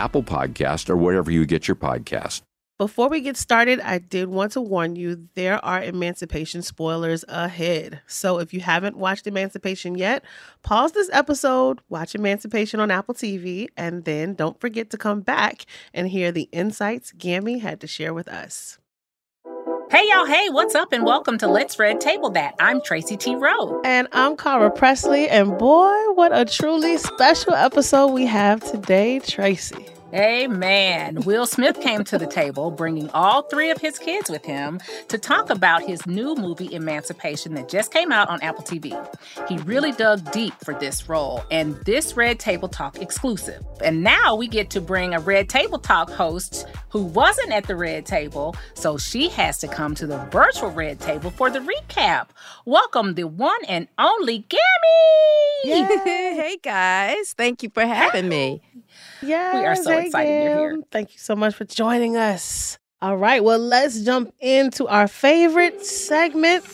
Apple Podcast, or wherever you get your podcast. Before we get started, I did want to warn you there are emancipation spoilers ahead. So if you haven't watched Emancipation yet, pause this episode, watch Emancipation on Apple TV, and then don't forget to come back and hear the insights Gammy had to share with us. Hey, y'all. Hey, what's up? And welcome to Let's Red Table That. I'm Tracy T. Rowe. And I'm Cara Presley. And boy, what a truly special episode we have today, Tracy. Amen. Will Smith came to the table bringing all three of his kids with him to talk about his new movie Emancipation that just came out on Apple TV. He really dug deep for this role and this Red Table Talk exclusive. And now we get to bring a Red Table Talk host who wasn't at the Red Table, so she has to come to the virtual Red Table for the recap. Welcome the one and only Gammy! hey guys, thank you for having me. Yeah, we are so excited you're here. Thank you so much for joining us. All right, well, let's jump into our favorite segment.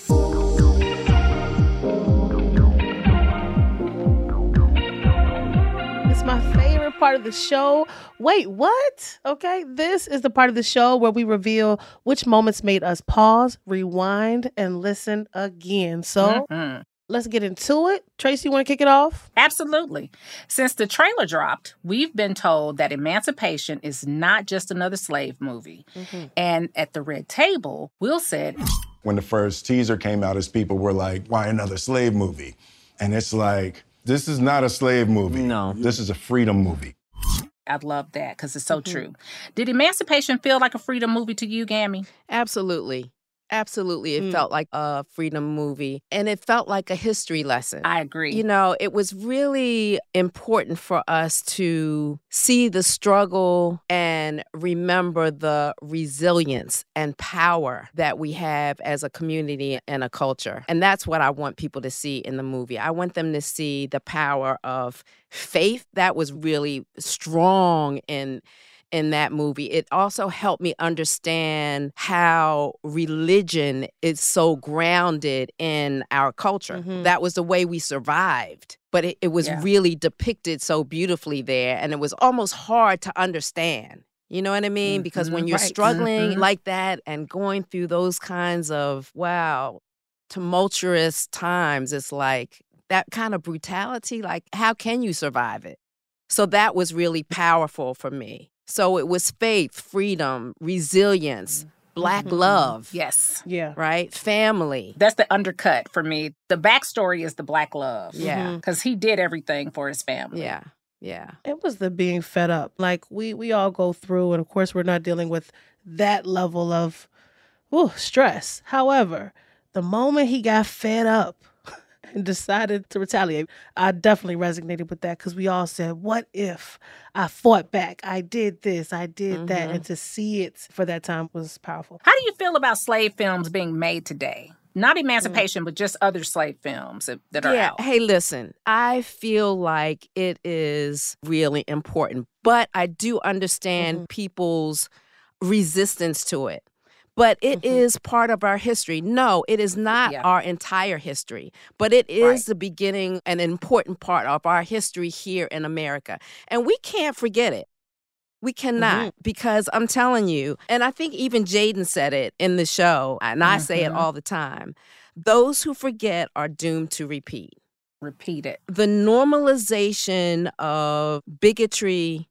It's my favorite part of the show. Wait, what? Okay, this is the part of the show where we reveal which moments made us pause, rewind, and listen again. So, mm-hmm. Let's get into it. Tracy, you want to kick it off? Absolutely. Since the trailer dropped, we've been told that Emancipation is not just another slave movie. Mm-hmm. And at the Red Table, Will said, When the first teaser came out, as people were like, why another slave movie? And it's like, this is not a slave movie. No. This is a freedom movie. I love that because it's so mm-hmm. true. Did Emancipation feel like a freedom movie to you, Gammy? Absolutely. Absolutely. It mm. felt like a freedom movie and it felt like a history lesson. I agree. You know, it was really important for us to see the struggle and remember the resilience and power that we have as a community and a culture. And that's what I want people to see in the movie. I want them to see the power of faith that was really strong in in that movie. It also helped me understand how religion is so grounded in our culture. Mm-hmm. That was the way we survived. But it, it was yeah. really depicted so beautifully there, and it was almost hard to understand. You know what I mean? Because when mm-hmm. you're right. struggling mm-hmm. like that and going through those kinds of, wow, tumultuous times, it's like that kind of brutality. Like, how can you survive it? So that was really powerful for me. So it was faith, freedom, resilience, black mm-hmm. love. Yes. Yeah. Right? Family. That's the undercut for me. The backstory is the black love. Yeah. Because mm-hmm. he did everything for his family. Yeah. Yeah. It was the being fed up. Like we we all go through, and of course we're not dealing with that level of ooh, stress. However, the moment he got fed up, and decided to retaliate. I definitely resonated with that because we all said, What if I fought back? I did this, I did mm-hmm. that. And to see it for that time was powerful. How do you feel about slave films being made today? Not emancipation, mm-hmm. but just other slave films that, that are yeah. out. Hey, listen, I feel like it is really important, but I do understand mm-hmm. people's resistance to it. But it Mhm. is part of our history. No, it is not Yeah. our entire history, but it is Right. the beginning, an important part of our history here in America. And we can't forget it. We cannot because I'm telling you, and I think even Jaden said it in the show, and I say it Mhm. all the time those who forget are doomed to repeat. Repeat it. The normalization of bigotry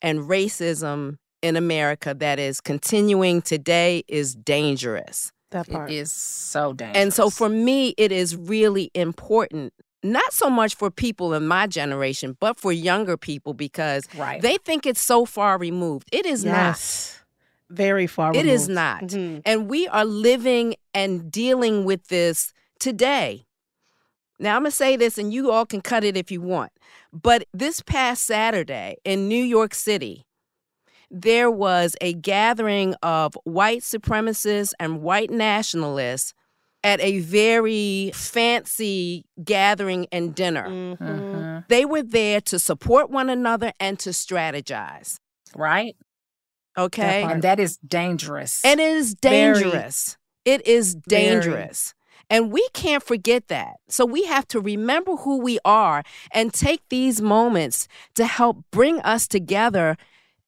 and racism in America that is continuing today is dangerous. That part. It is so dangerous. And so for me, it is really important, not so much for people in my generation, but for younger people because right. they think it's so far removed. It is not. Very far removed. It is removed. not. Mhm. And we are living and dealing with this today. Now, I'm going to say this, and you all can cut it if you want. But this past Saturday in New York City, there was a gathering of white supremacists and white nationalists at a very fancy gathering and dinner. Mhm. Mhm. They were there to support one another and to strategize. Right. Okay. part. And that is dangerous. And it is Very. dangerous. It is Very. dangerous. And we can't forget that. So we have to remember who we are and take these moments to help bring us together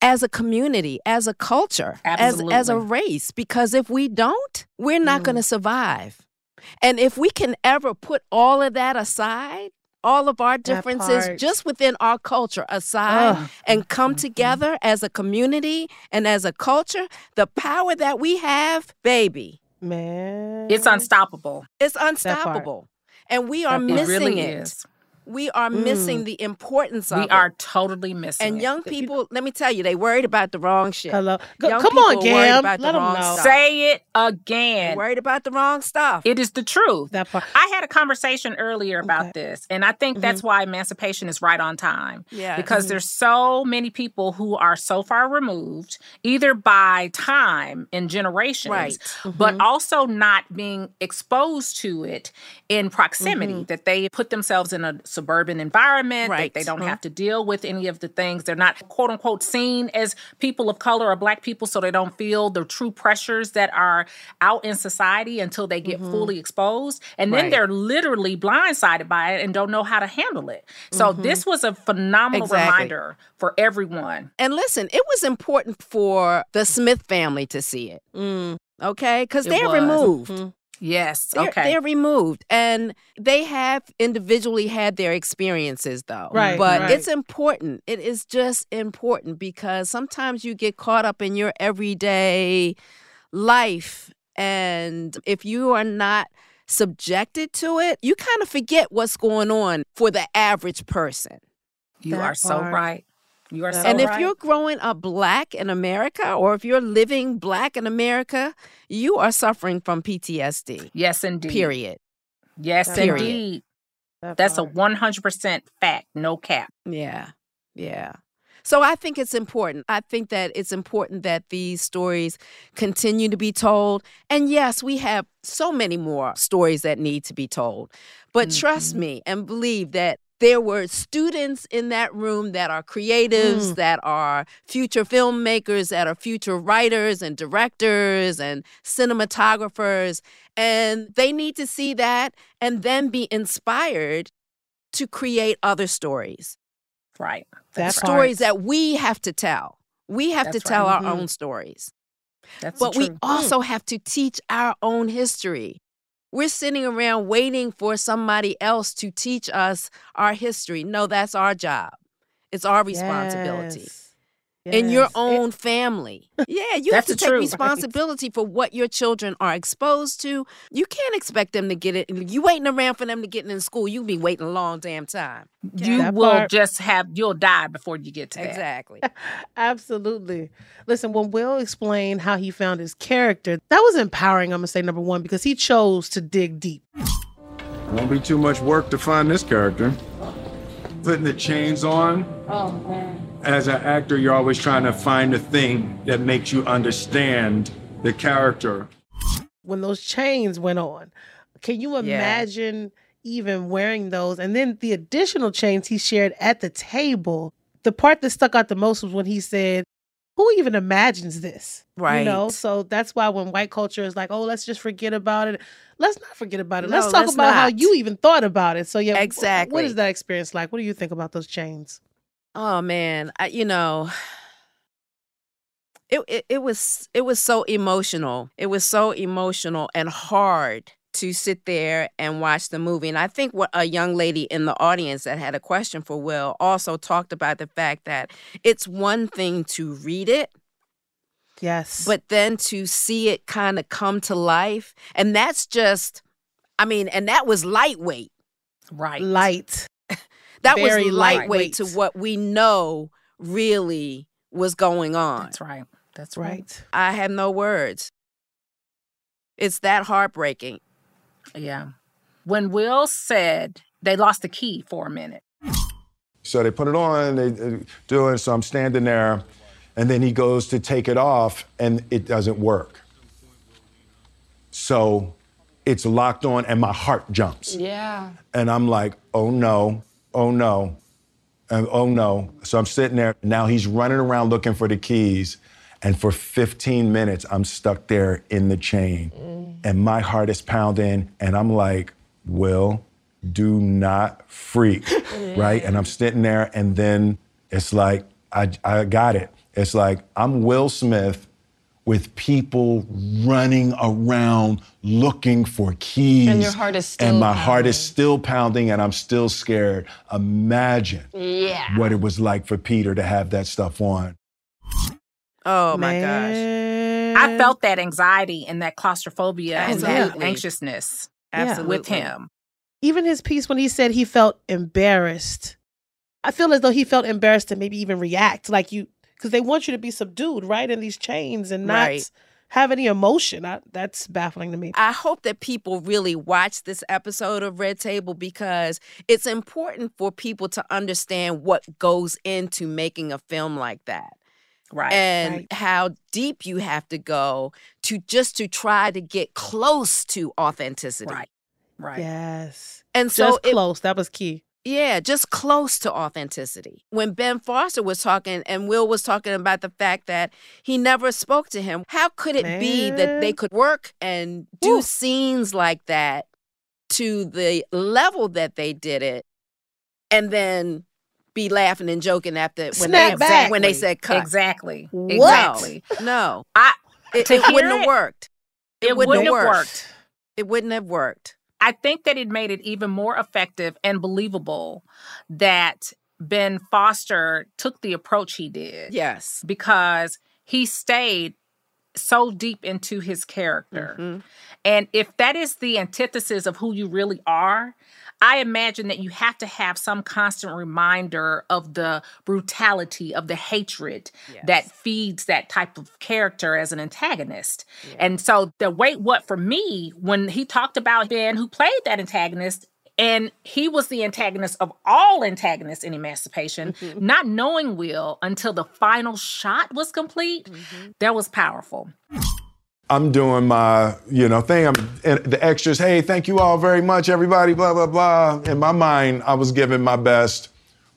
as a community, as a culture, as, as a race. Because if we don't, we're not Mm. going to survive. And if we can ever put all of that aside, all of our differences just within our culture aside, Ugh. and come together as a community and as a culture, the power that we have, baby, Man. it's unstoppable. it's unstoppable. And we are That It missing really it. Is. We are mm. missing the importance of We it. are totally missing and it. young people, let me tell you, they worried about the wrong shit. Hello. Go, Young come on, people Gam. about the Let them wrong know. stuff. Say it They again. worried about the wrong stuff. It is the truth. That part. I had a conversation earlier about Okay. this, and I think that's mm-hmm. why emancipation is right on time. yeah. Because mm-hmm. there's so many people who are so far removed, either by time and generations, Right. but mm-hmm. also not being exposed to it in proximity, that they put themselves in a suburban environment, Right. that they don't Mhm. have to deal with any of the things. They're not quote unquote seen as people of color or black people, so they don't feel the true pressures that are out in society until they get fully exposed. And then Right. they're literally blindsided by it and don't know how to handle it. So this was a phenomenal Exactly. reminder for everyone. And listen, it was important for the Smith family to see it. Mm. Okay? Because they're was. removed. Mhm. Yes. They're, okay. they're removed and they have individually had their experiences though. Right, But right. it's important. It is just important because sometimes you get caught up in your everyday life. And if you are not subjected to it, you kind of forget what's going on for the average person. you That are so right. You are so and if right. you're growing up black in America or if you're living black in America, you are suffering from PTSD. yes, indeed. Period. Yes, Period. indeed. That That's a 100% fact, no cap. Yeah. Yeah. So I think it's important. I think that it's important that these stories continue to be told. And yes, we have so many more stories that need to be told. But trust mm-hmm. me and believe that there were students in that room that are creatives, that are future filmmakers, that are future writers and directors and cinematographers. And they need to see that and then be inspired to create other stories Right. That stories part. that we have to tell. We have to tell right. our Mhm. own stories. That's true. But we also have to teach our own history. We're sitting around waiting for somebody else to teach us our history. No, that's our job. It's our responsibility. Yes. In your Yes. It- own family. Yeah, you have to the take truth, right. responsibility for what your children are exposed to. You can't expect them to get it. You waiting around for them to get in school. You be waiting a long damn time. You That will part- just have, you'll die before you get to that. Exactly. Absolutely. Listen, when Will explained how he found his character, that was empowering, I'm going to say, number one, because he chose to dig deep. Won't be too much work to find this character. Putting the chains on. Oh, As an actor, you're always trying to find a thing that makes you understand the character. When those chains went on, can you imagine even wearing those? And then the additional chains he shared at the table. The part that stuck out the most was when he said, who even imagines this? Right. You know, so that's why when white culture is like, oh, let's just forget about it. Let's not forget about it. No, let's talk let's about how you even thought about it. So yeah, Exactly. What is that experience like? What do you think about those chains? Oh man, I, you know, it, it it was it was so emotional. It was so emotional and hard to sit there and watch the movie. And I think what a young lady in the audience that had a question for Will also talked about the fact that it's one thing to read it, Yes. but then to see it kind of come to life, and that's just, I mean, and that was lightweight. Right. light. That was Very was lightweight to what we know really was going on. That's right. That's right. Right. I have no words. It's that heartbreaking. Yeah. When Will said they lost the key for a minute. So they put it on, they uh, do it. So I'm standing there, and then he goes to take it off, and it doesn't work. So it's locked on, and my heart jumps. Yeah. And I'm like, oh no, oh no, and oh no. So I'm sitting there. Now he's running around looking for the keys. And for 15 minutes, I'm stuck there in the chain. Mm. And my heart is pounding. And I'm like, Will, do not freak. Right? And I'm sitting there. And then it's like, I, I got it. It's like, I'm Will Smith with people running around looking for keys. And your heart is still And my heart is still pounding and I'm still scared. Imagine Yeah. what it was like for Peter to have that stuff on. Oh my gosh. I felt that anxiety and that claustrophobia and that anxiousness Absolutely. with him. even his piece when he said he felt embarrassed. I feel as though he felt embarrassed to maybe even react, like you, because they want you to be subdued, right, in these chains and not Right. have any emotion. I, that's baffling to me. I hope that people really watch this episode of Red Table because it's important for people to understand what goes into making a film like that. Right. and right. how deep you have to go to just to try to get close to authenticity. right. Right. Yes, And so just it- close. That was key. Yeah, just close to authenticity. When Ben Foster was talking and Will was talking about the fact that he never spoke to him, how could it be that they could work and do Woo. scenes like that to the level that they did it and then be laughing and joking after when Snap they back. when they said cut? Exactly. What? Exactly. No. I It, it wouldn't hear have worked. it wouldn't wouldn't have have worked. worked. It wouldn't have worked. I think that it made it even more effective and believable that Ben Foster took the approach he did. Yes. Because he stayed so deep into his character. Mhm. And if that is the antithesis of who you really are, I imagine that you have to have some constant reminder of the brutality, of the hatred that feeds that type of character as an antagonist. And so the wait what for me when he talked about Ben who played that antagonist and he was the antagonist of all antagonists in Emancipation, mm-hmm. not knowing Will until the final shot was complete, mm-hmm. that was powerful. I'm doing my, you know, thing. I'm and the extras. Hey, thank you all very much, everybody. Blah blah blah. In my mind, I was giving my best,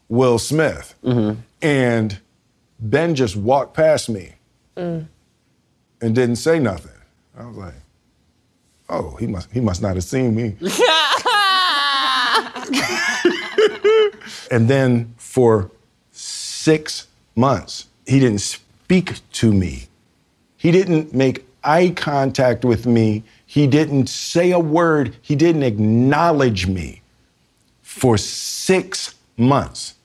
Will Smith, mm-hmm. and Ben just walked past me mm. and didn't say nothing. I was like, oh, he must he must not have seen me. and then for six months, he didn't speak to me. He didn't make eye contact with me. He didn't say a word. He didn't acknowledge me for six months.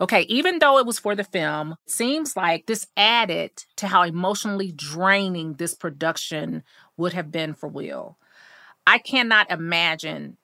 Okay, even though it was for the film, seems like this added to how emotionally draining this production would have been for Will. I cannot imagine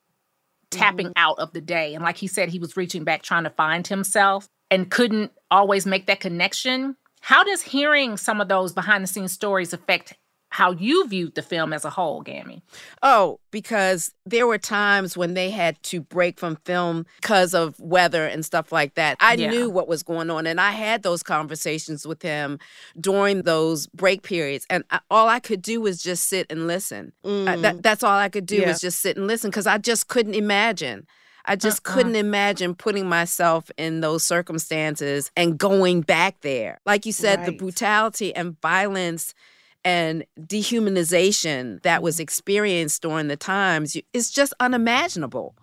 tapping mm-hmm. out of the day. And like he said, he was reaching back trying to find himself and couldn't always make that connection. How does hearing some of those behind the scenes stories affect how you viewed the film as a whole, Gammy? Oh, because there were times when they had to break from film because of weather and stuff like that. I Yeah. knew what was going on, and I had those conversations with him during those break periods. And I, all I could do was just sit and listen. Uh, that, that's all I could do Yeah. was just sit and listen because I just couldn't imagine. I just Uh-uh. couldn't imagine putting myself in those circumstances and going back there. Like you said, the brutality and violence and dehumanization that was experienced during the times you- it's just unimaginable.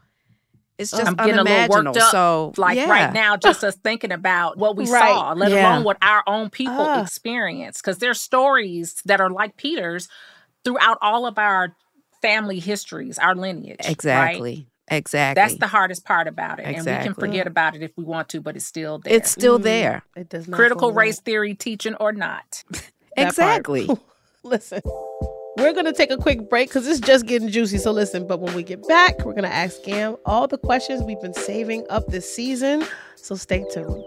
It's just I'm getting a little unimaginable. worked up. So like yeah. right now, just us thinking about what we Right. saw, let Yeah. alone what our own people Ah. experience. Because there's stories that are like Peter's throughout all of our family histories, our lineage. right? Exactly. Exactly. That's the hardest part about it. And we can forget about it if we want to, but it's still there. it's still Mm. there. It does not critical go away. race theory teaching or not. Exactly. listen, we're going to take a quick break because it's just getting juicy. So listen, but when we get back, we're going to ask Gam all the questions we've been saving up this season. So stay tuned.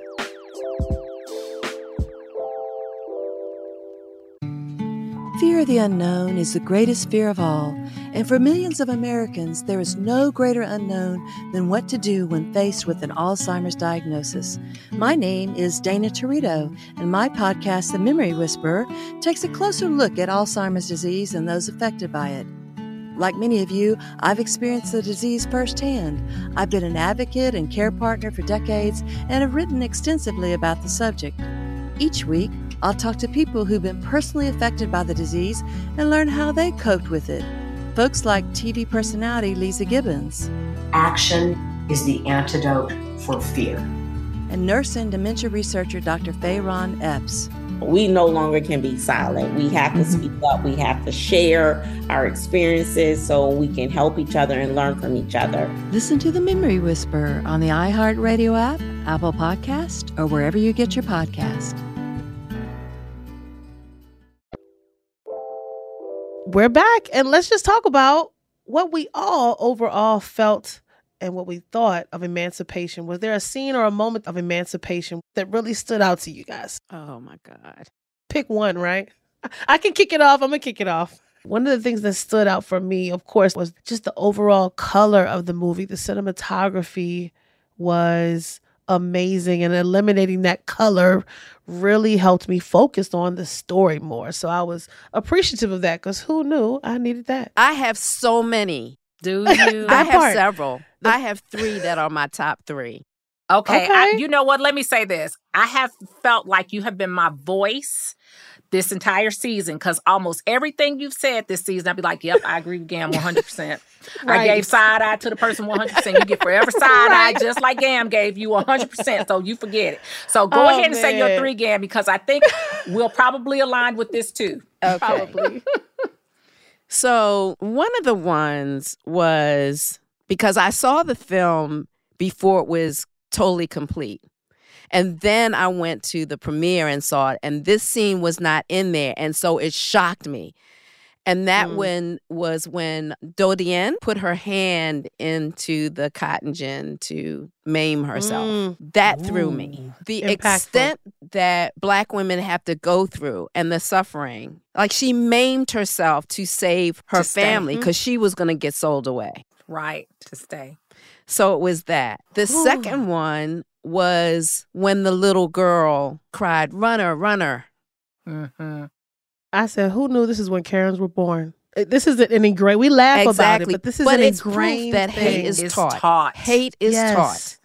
Fear of the unknown is the greatest fear of all, and for millions of Americans, there is no greater unknown than what to do when faced with an Alzheimer's diagnosis. My name is Dana Territo, and my podcast, The Memory Whisperer, takes a closer look at Alzheimer's disease and those affected by it. Like many of you, I've experienced the disease firsthand. I've been an advocate and care partner for decades and have written extensively about the subject. Each week, I'll talk to people who've been personally affected by the disease and learn how they coped with it. Folks like TV personality Leeza Gibbons Action is the antidote for fear. and nurse and dementia researcher Dr. Fayron Epps. We no longer can be silent. We have to mm-hmm. speak up. We have to share our experiences so we can help each other and learn from each other. Listen to The Memory Whisper on the iHeartRadio app, Apple Podcast, or wherever you get your podcast. We're back and let's just talk about what we all overall felt and what we thought of emancipation. Was there a scene or a moment of emancipation that really stood out to you guys? Oh my God. Pick one, right? I can kick it off. I'm going to kick it off. One of the things that stood out for me, of course, was just the overall color of the movie. The cinematography was amazing, and eliminating that color really helped me focus on the story more. So I was appreciative of that because who knew I needed that? I have so many. Do you? I have part. several. I have three that are my top three. Okay, I, Okay. you know what? Let me say this. I have felt like you have been my voice this entire season because almost everything you've said this season, I'd be like, yep, I agree with Gam 100%. I gave side eye to the person 100%. You get forever side eye, just like Gam gave you 100%. So you forget it. So go Oh, ahead and say your three, Gam, because I think we'll probably align with this too. Okay. Probably. So one of the ones was because I saw the film before it was totally complete. And then I went to the premiere and saw it, and this scene was not in there. And so it shocked me. And that Mm. when was when Dodienne put her hand into the cotton gin to maim herself. Mm. That threw me. The Impactful. extent that black women have to go through and the suffering. Like she maimed herself to save her To stay. family Mm-hmm. because she was going to get sold away. Right, to stay. So it was that. The Whew. second one was when the little girl cried, Runner, runner. hmm I said, who knew this is when Karens were born? Uh, This isn't an ingrained. We laugh about it, but this is But an it's proof ingrained that hate thing. is taught. taught. Hate is Yes. taught.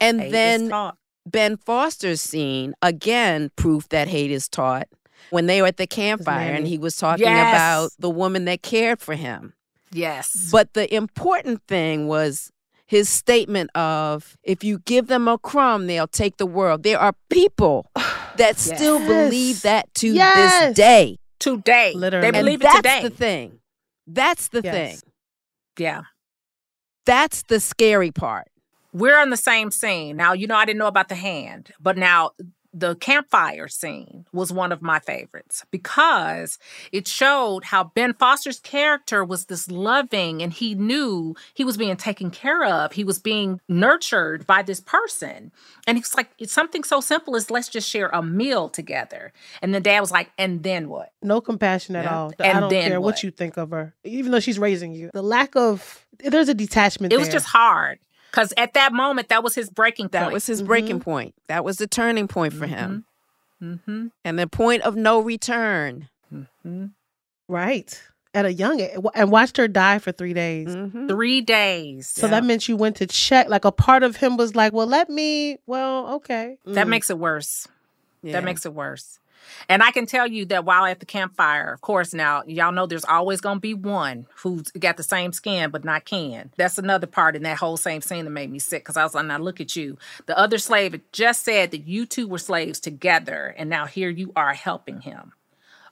And Hate then taught. Ben Foster's scene, again, proof that hate is taught. When they were at the campfire and he was talking Yes. about the woman that cared for him. Yes. But the important thing was his statement of if you give them a crumb, they'll take the world. There are people that still believe that to Yes. this day. today. Literally. They believe and it that's today. the thing. That's the Yes. thing. yeah. That's the scary part. we're on the same scene. Now, you know, I didn't know about the hand, but now the campfire scene was one of my favorites because it showed how Ben Foster's character was this loving and he knew he was being taken care of. He was being nurtured by this person. And it's like, it's something so simple as let's just share a meal together. And the dad was like, and then what? No compassion at Yeah. all. I And don't then care what? what? you think of her, even though she's raising you. The lack of there's a detachment. It was just hard because at that moment, that was his breaking point. That was his Mhm. breaking point. That was the turning point for him. Mm-hmm. And the point of no return. Mm-hmm. right. at a young age and watched her die for three days. Mhm. Three days. So that meant you went to check. Like a part of him was like, well, let me, well, okay. That Mm. makes it worse. Yeah. That makes it worse. And I can tell you that while at the campfire, of course, now y'all know there's always going to be one who's got the same skin but not can. That's another part in that whole same scene that made me sick because I was like, now look at you. The other slave had just said that you two were slaves together, and now here you are helping him.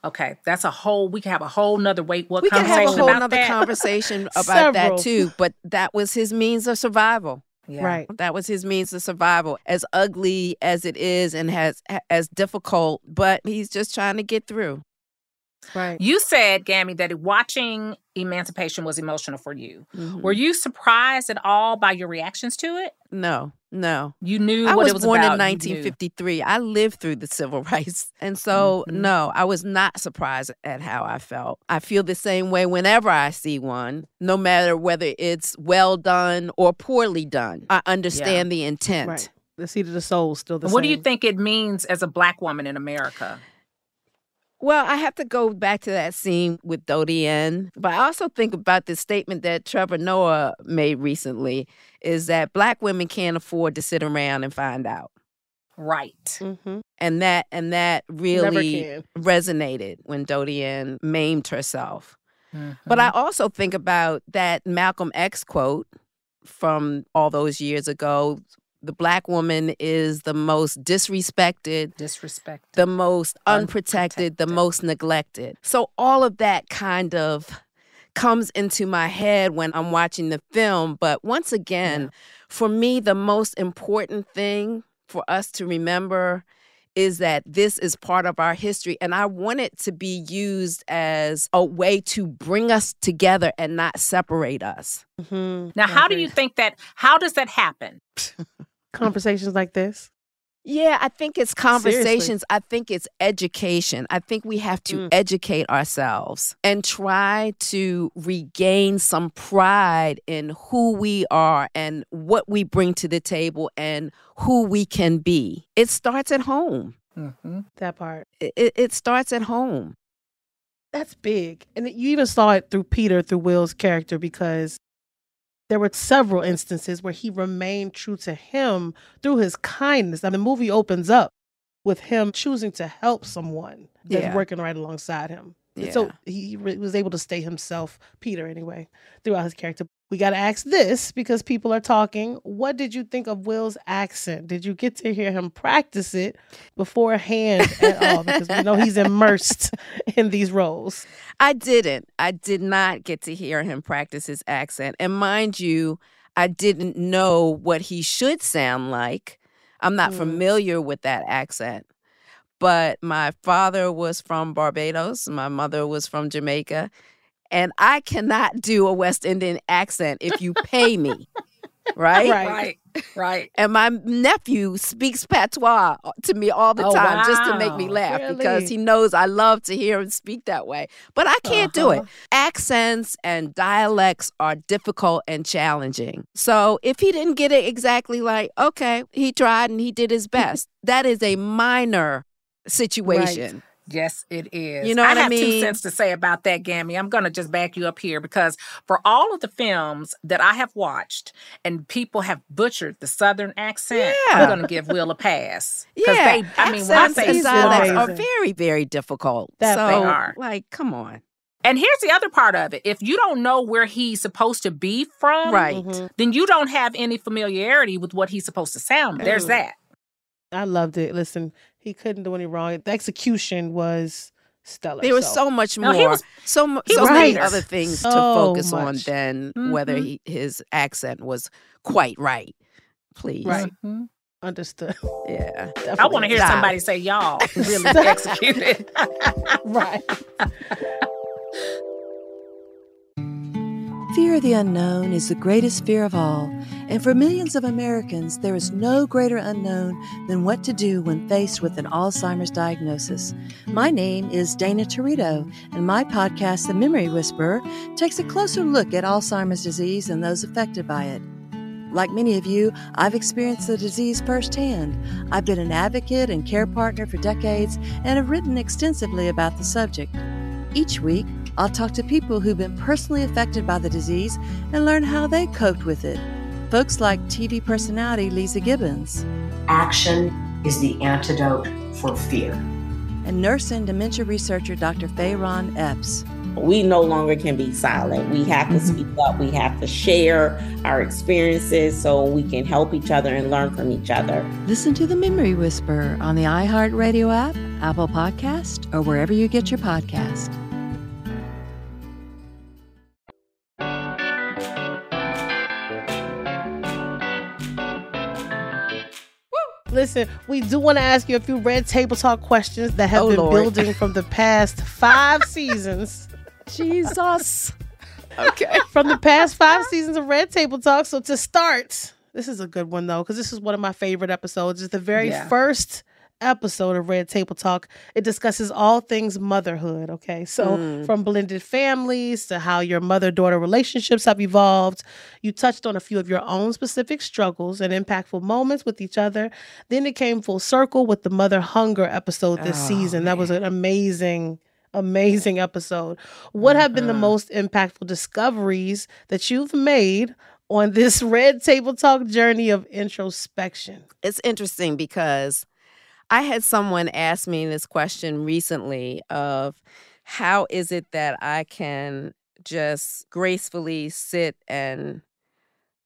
Okay, that's a whole. We can have a whole nother wait. What we can conversation have a whole about nother that? conversation about that too. But that was his means of survival. Yeah. Right. That was his means of survival. As ugly as it is, and has as difficult, but he's just trying to get through. Right. You said, Gammy, that watching Emancipation was emotional for you. Mhm. Were you surprised at all by your reactions to it? No, no. You knew I what was, it was born about. in 1953. I lived through the civil rights. And so, Mhm. no, I was not surprised at how I felt. I feel the same way whenever I see one, no matter whether it's well done or poorly done. I understand the intent. Right. The seat of the soul is still the And same. what do you think it means as a black woman in America? Well, I have to go back to that scene with Dodienne. But I also think about the statement that Trevor Noah made recently is that black women can't afford to sit around and find out. Right. Mm-hmm. And that and that really resonated when Dodienne maimed herself. Mhm. But I also think about that Malcolm X quote from all those years ago. The black woman is the most disrespected, disrespect. the most unprotected, the most neglected. So all of that kind of comes into my head when I'm watching the film. But once again, for me, the most important thing for us to remember is that this is part of our history. And I want it to be used as a way to bring us together and not separate us. Mm-hmm. Now, how do you think that? How does that happen? conversations like this? Yeah, I think it's conversations. Seriously. I think it's education. I think we have to Mm. educate ourselves and try to regain some pride in who we are and what we bring to the table and who we can be. It starts at home. Mm-hmm. That part. It, it- it starts at home. That's big. And you even saw it through Peter, through Will's character, because there were several instances where he remained true to him through his kindness. And the movie opens up with him choosing to help someone that's Yeah. working right alongside him. And So he was able to stay himself, Peter, anyway, throughout his character. We got to ask this because people are talking. What did you think of Will's accent? Did you get to hear him practice it beforehand at all? Because we know he's immersed in these roles. I didn't. I did not get to hear him practice his accent. And mind you, I didn't know what he should sound like. I'm not Mm. familiar with that accent. But my father was from Barbados, my mother was from Jamaica, and I cannot do a West Indian accent if you pay me. Right? Right. Right. Right. And my nephew speaks patois to me all the Oh, time just to make me wow. laugh because he knows I love to hear him speak that way. But I can't do it. Uh-huh. Accents and dialects are difficult and challenging. So if he didn't get it exactly like, okay, he tried and he did his best, that is a minor situation. Yes, it is. You know what I have two mean? cents to say about that, Gammy. I'm going to just back you up here because for all of the films that I have watched and people have butchered the Southern accent, Yeah. I'm going to give Will a pass. Yeah, They, I mean, when I accents say and dialects are very, very difficult. That so, they are. like, come on. And here's the other part of it. If you don't know where he's supposed to be from, Right. Mhm. then you don't have any familiarity with what he's supposed to sound. like. There's that. I loved it. Listen, he couldn't do any wrong. The execution was stellar. There was so much No, more, he was- so he so many other things to So focus on than whether Mhm. he, his accent was quite right. Please, Right. Mhm. understood. Yeah, I want to hear Stop. somebody say y'all really executed. right. Fear of the unknown is the greatest fear of all, and for millions of Americans, there is no greater unknown than what to do when faced with an Alzheimer's diagnosis. My name is Dana Territo, and my podcast, The Memory Whisperer, takes a closer look at Alzheimer's disease and those affected by it. Like many of you, I've experienced the disease firsthand. I've been an advocate and care partner for decades and have written extensively about the subject. Each week, I'll talk to people who've been personally affected by the disease and learn how they coped with it. Folks like TV personality Leeza Gibbons. Action is the antidote for fear. And nurse and dementia researcher Dr. Fayron Epps. We no longer can be silent. We have to speak up. We have to share our experiences so we can help each other and learn from each other. Listen to the Memory Whisper on the iHeartRadio app, Apple Podcast, or wherever you get your podcast. Listen, we do want to ask you a few red table talk questions that have Oh, been Lord. building from the past five seasons. Jesus. Okay. From the past five seasons of Red Table Talk. So to start, this is a good one though, because this is one of my favorite episodes. It's the very Yeah. first episode of Red Table Talk. It discusses all things motherhood. Okay. So Mm. from blended families to how your mother daughter relationships have evolved. You touched on a few of your own specific struggles and impactful moments with each other. Then it came full circle with the mother hunger episode this Oh, season. That was an amazing amazing episode. What have been the most impactful discoveries that you've made on this Red Table Talk journey of introspection? it's interesting because I had someone ask me this question recently of how is it that I can just gracefully sit and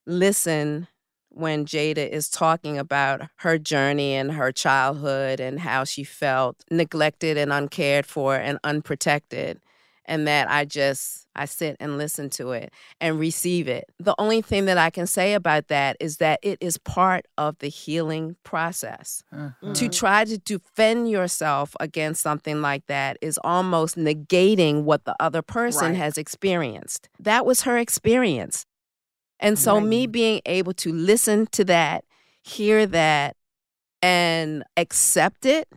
listen when Jada is talking about her journey and her childhood and how she felt neglected and uncared for and unprotected and that I just I sit and listen to it and receive it. The only thing that I can say about that is that it is part of the healing process. To mm-hmm. try to defend yourself against something like that is almost negating what the other person Right. has experienced. That was her experience. And so, me being able to listen to that, hear that, and accept it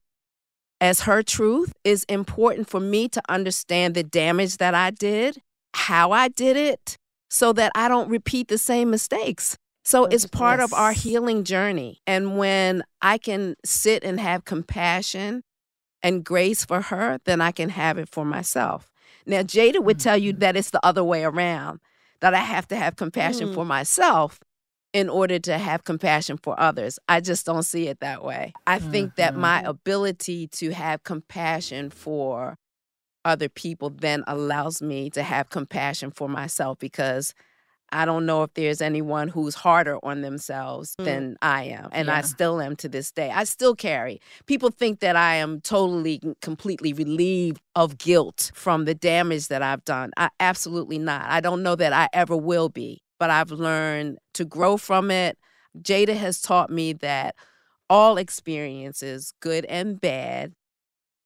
as her truth is important for me to understand the damage that I did, how I did it, so that I don't repeat the same mistakes. So it's part of our healing journey. And when I can sit and have compassion and grace for her, then I can have it for myself. Now, Jada would tell you mm-hmm. that it's the other way around, that I have to have compassion mm-hmm. for myself in order to have compassion for others. I just don't see it that way. I think that my ability to have compassion for other people then allows me to have compassion for myself because I don't know if there's anyone who's harder on themselves Mm. than I am. And I still am to this day. I still carry. People think that I am totally, completely relieved of guilt from the damage that I've done. I absolutely not. I don't know that I ever will be, but I've learned to grow from it. Jada has taught me that all experiences, good and bad,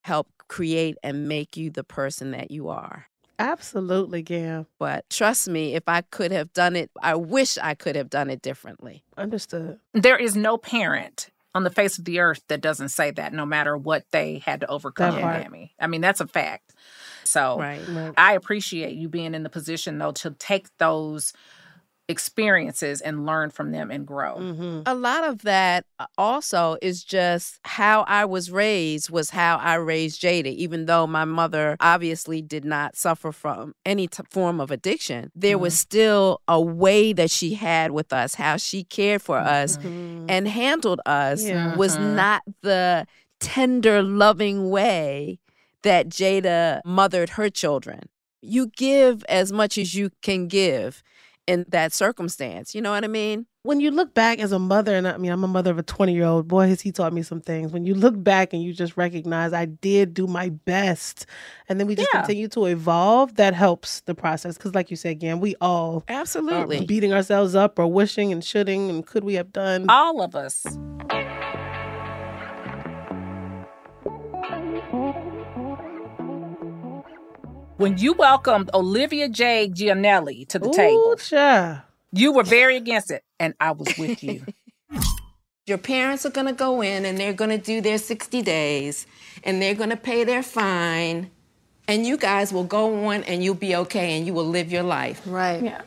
help create and make you the person that you are. Absolutely, Gam. But trust me, if I could have done it, I wish I could have done it differently. Understood. There is no parent on the face of the earth that doesn't say that, no matter what they had to overcome, That part. I mean, that's a fact. So Right. Right. I appreciate you being in the position, though, to take those experiences and learn from them and grow. Mm-hmm. A lot of that uh, also is just how I was raised, was how I raised Jada. Even though my mother obviously did not suffer from any t- form of addiction, there was still a way that she had with us, how she cared for us and handled us Yeah. was Mhm. not the tender, loving way that Jada mothered her children. You give as much as you can give in that circumstance. You know what I mean? When you look back as a mother, and I mean, I'm a mother of a 20 year old, boy, has he taught me some things. When you look back and you just recognize I did do my best, and then we just Yeah. continue to evolve, that helps the process. Because, like you said, again, we all are Absolutely. beating ourselves up or wishing and shoulding and could we have done. All of us. When you welcomed Olivia J. Giannulli to the table, Ooh, sure. you were very against it, and I was with you. Your parents are going to go in and they're going to do their 60 days and they're going to pay their fine. And you guys will go on and you'll be okay and you will live your life. Right. yeah.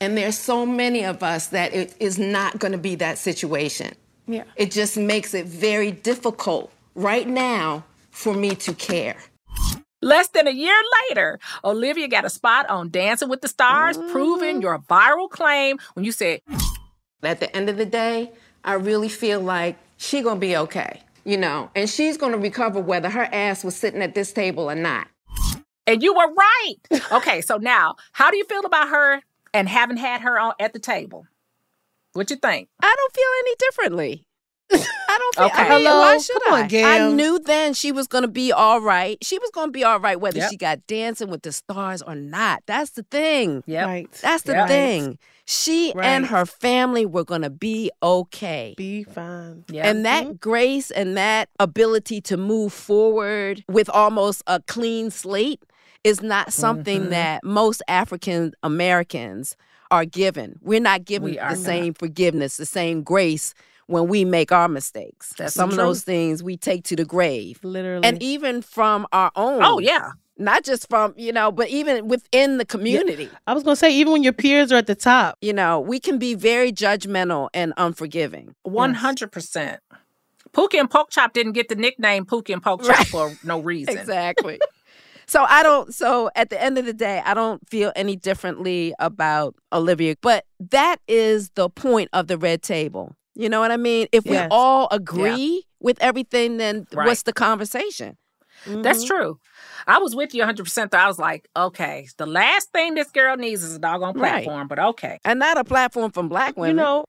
And there's so many of us that it is not going to be that situation. Yeah. It just makes it very difficult right now for me to care. Less than a year later, Olivia got a spot on Dancing with the Stars, mm. proving your viral claim when you said, At the end of the day, I really feel like she gonna be okay, you know, and she's gonna recover whether her ass was sitting at this table or not. And you were right. Okay, so now, how do you feel about her and having had her on at the table? What you think? I don't feel any differently. I don't feel. Okay. I mean, Hello? why should Come on, I? Gail. I knew then she was going to be all right. She was going to be all right whether Yep. she got dancing with the stars or not. That's the thing. Yep. Right. That's the Yep. thing. She and her family were going to be okay. Be fine. Yeah. And that grace and that ability to move forward with almost a clean slate is not something Mhm. that most African Americans are given. We're not given We are the not. same forgiveness, the same grace when we make our mistakes. That's Some of those things we take to the grave. Literally. And even from our own. Oh, yeah. Not just from, you know, but even within the community. I was gonna say, even when your peers are at the top, You know, we can be very judgmental and unforgiving. 100%. Pookie and Pork Chop didn't get the nickname Pookie and Pork Chop Right. for no reason. Exactly. so I don't so at the end of the day, I don't feel any differently about Olivia, but that is the point of the red table. You know what I mean? If Yes. we all agree with everything, then Right. what's the conversation? That's Mhm. true. I was with you 100%. Though. I was like, okay, the last thing this girl needs is a doggone Right. platform, but okay. And not a platform from black women. You know,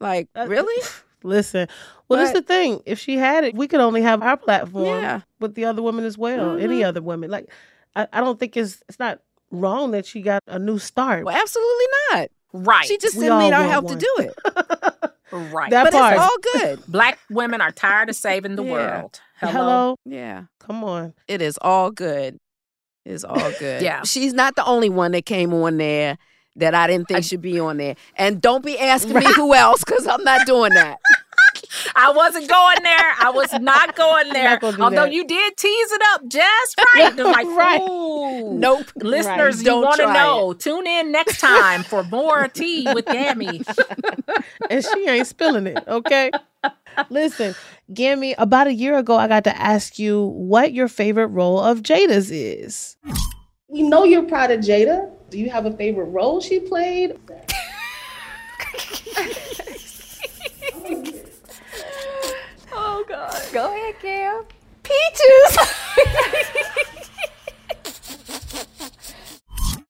like uh, really? listen. Well, that's But- the thing. If she had it, we could only have our platform Yeah. with the other women as well. Any Mhm. other women. Like, I, I don't think it's it's not wrong that she got a new start. Well, absolutely not. Right. She just We didn't need our want help to do it. right. That but part. it's all good. Black women are tired of saving the Yeah. world. Hello. Hello. Yeah. Come on. It is all good. It's all good. Yeah. She's not the only one that came on there that I didn't think I- should be on there. And don't be asking me who else because I'm not doing that. I wasn't going there. I was not going there. not Although that. you did tease it up just right. It was like, Right. ooh. Nope. Listeners, you Don't want to try know. Tune in next time for more tea with Gammy. and she ain't spilling it, okay? Listen, Gammy, about a year ago, I got to ask you what your favorite role of Jada's is. We know you're proud of Jada. Do you have a favorite role she played? Oh God. Go ahead, Gail. Peaches.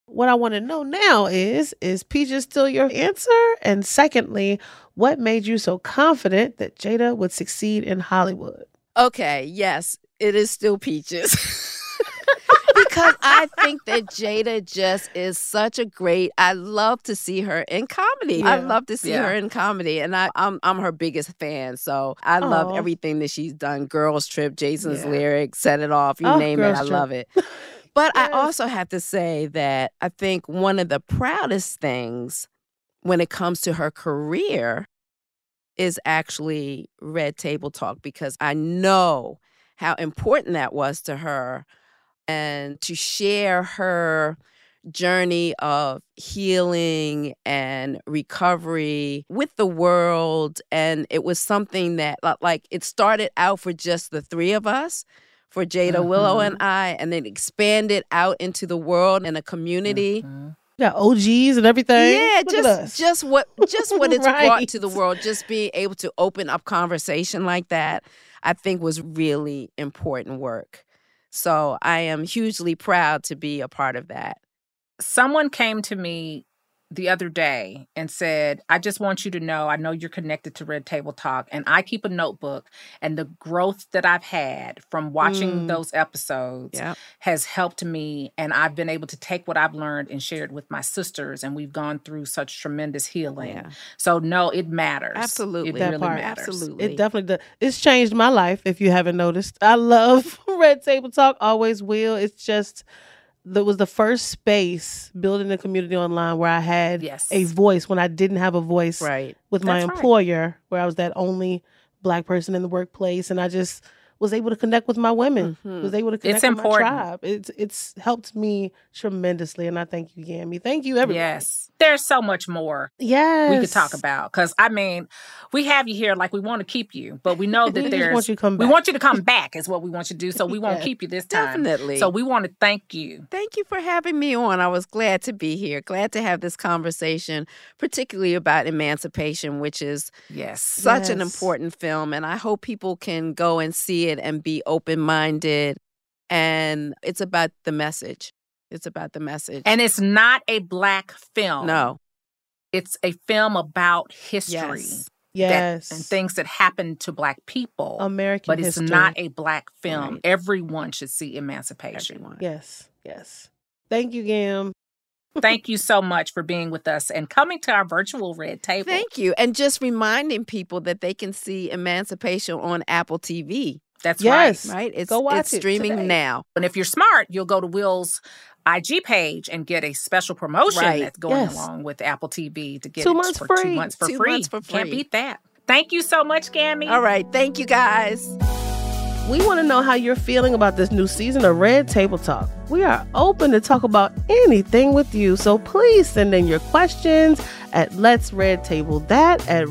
What I want to know now is is Peaches still your answer? And secondly, what made you so confident that Jada would succeed in Hollywood? Okay, yes, it is still Peaches. because I think that Jada just is such a great. I love to see her in comedy. I love to see Yeah. her in comedy, and I, I'm I'm her biggest fan. So I love everything that she's done. Girls Trip, Jason's Yeah. lyrics, Set It Off, you Oh, name it. Girls I love it. But I also have to say that I think one of the proudest things when it comes to her career is actually Red Table Talk because I know how important that was to her and to share her journey of healing and recovery with the world and it was something that like it started out for just the three of us for Jada Willow and I and then expanded out into the world and a community Mhm. You got OGs and everything. yeah, Look just just what just what it's brought to the world, just being able to open up conversation like that, I think was really important work. So I am hugely proud to be a part of that. Someone came to me the other day and said, I just want you to know, I know you're connected to Red Table Talk, and I keep a notebook, and the growth that I've had from watching Mm. those episodes Yeah. has helped me. And I've been able to take what I've learned and share it with my sisters, and we've gone through such tremendous healing. Yeah. So, no, it matters. Absolutely. It That really part. matters. Absolutely. It definitely does. It's changed my life, if you haven't noticed. I love Red Table Talk, always will. It's just that was the first space building a community online where I had Yes. a voice when I didn't have a voice Right. with my That's right. employer, where I was that only black person in the workplace. And I just was able to connect with my women, Mhm. was able to connect It's with important. my tribe. It's it's helped me tremendously, and I thank you, Gammy. Thank you, everybody. Yes. There's so much more Yes. we could talk about. Because, I mean, we have you here like we want to keep you, but we know that just there's. want you to come We want you to come back, is what we want you to do. So we won't Yes. keep you this time. Definitely. So we want to thank you. Thank you for having me on. I was glad to be here. Glad to have this conversation, particularly about emancipation, which is Yes. such an important film. And I hope people can go and see it and be open minded. And it's about the message. It's about the message. And it's not a black film. no. It's a film about history. Yes. Yes. That, and things that happened to black people. American but it's history. not a black film. Right. Everyone should see Emancipation. Everyone. Yes. Yes. Thank you, Gam. Thank you so much for being with us and coming to our virtual red table. Thank you. And just reminding people that they can see Emancipation on Apple TV, That's Yes. right. right? It's, Go watch it's it streaming today. now. And if you're smart, you'll go to Will's IG page and get a special promotion Right. that's going Yes. along with Apple TV to get Two months for free. two months for Two free. months for Can't beat that. Thank you so much, Gammy. All right. Thank you guys. We want to know how you're feeling about this new season of Red Table Talk. We are open to talk about anything with you, so please send in your questions at Let's Red Table That at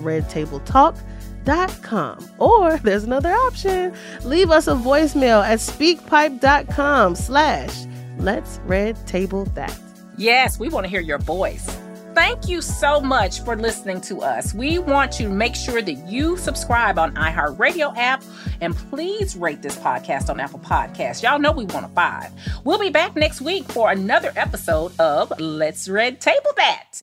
redtabletalk.com. Or there's another option. Leave us a voicemail at speakpipe.com slash Let's Red Table That. Yes, we want to hear your voice. Thank you so much for listening to us. We want you to make sure that you subscribe on iHeartRadio app and please rate this podcast on Apple Podcasts. Y'all know we want a five. We'll be back next week for another episode of Let's Red Table That.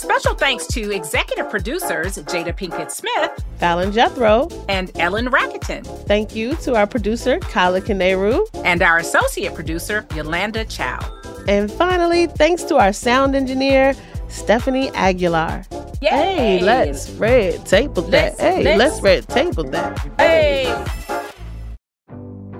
Special thanks to executive producers Jada Pinkett Smith Fallon Jethro. and Ellen Rakieten, Thank you to our producer, Kyla Kaneru. and our associate producer Yolanda Chow. And finally, thanks to our sound engineer, Stephanie Aguilar. Yay! Hey, let's red table that. Let's- hey, let's- let's red table that. Hey!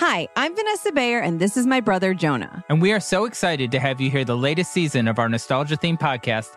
Hi, I'm Vanessa Bayer, and this is my brother Jonah. And we are so excited to have you hear the latest season of our nostalgia themed podcast,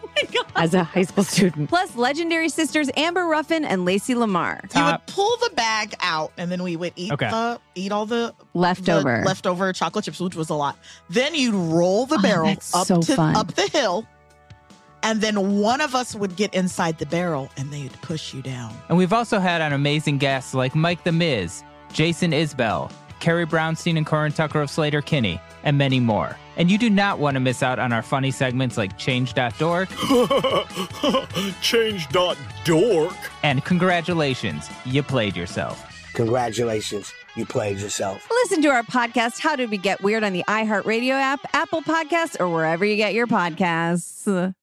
As a high school student. Plus, legendary sisters Amber Ruffin and Lacey Lamar. You would pull the bag out, and then we would eat Okay. the eat all the Leftover. the leftover chocolate chips, which was a lot. Then you'd roll the oh, barrel that's up so to fun. up the hill, and then one of us would get inside the barrel, and they'd push you down. And we've also had on amazing guests like Mike the Miz, Jason Isbell, Carrie Brownstein and Corin Tucker of Sleater-Kinney, and many more. And you do not want to miss out on our funny segments like Change.dork Change.dork. and Congratulations, you played yourself. Congratulations, you played yourself. Listen to our podcast, How Did We Get Weird, on the iHeartRadio app, Apple Podcasts, or wherever you get your podcasts.